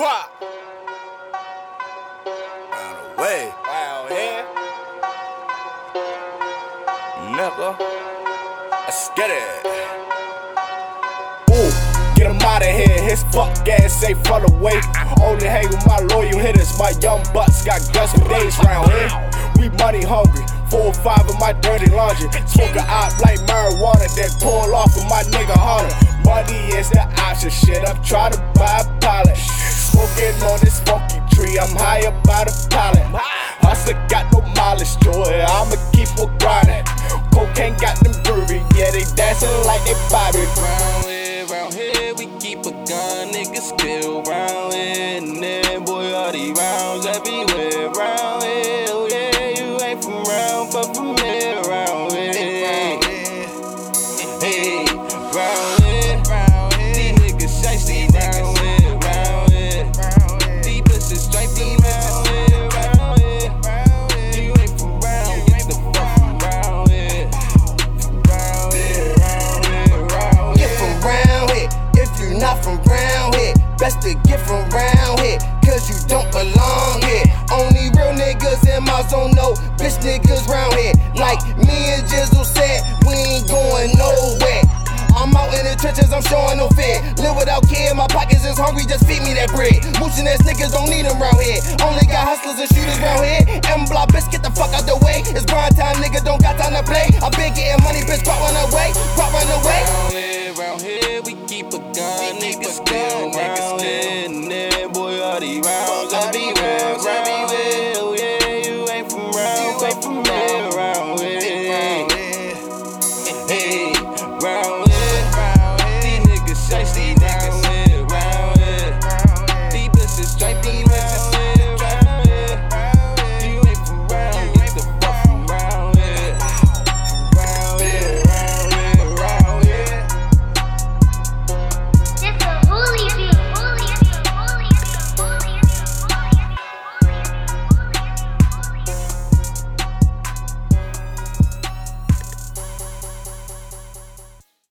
Quack. Round the way. Wow, yeah. Nigga. Let's get it. Ooh, get him out of here. His fuck ass safe for the way. Only hang with my loyal hitters. My young bucks got guns for days round here. We money hungry. Four or five of my dirty laundry. Smoke a op like marijuana, then pull off with my nigga Hunter. Money is the option. Shit, I'm trying to buy a pilot. By the pallet. Hustler got no mileage it. I'ma keep on grinding. Cocaine got them groovy. Yeah, they dancing like they Bobby. Round here, round here, we keep a gun, niggas kill round here. And then, boy, all these rounds here, best to get from round here. Cause you don't belong here. Only real niggas in my zone, no bitch niggas round here. Like me and Jizzle said, we ain't going nowhere. I'm out in the trenches, I'm showing no fear. Live without care, my pockets is hungry, just feed me that bread. Moochin' ass niggas don't need them round here. Only got hustlers and shooters round here. M block,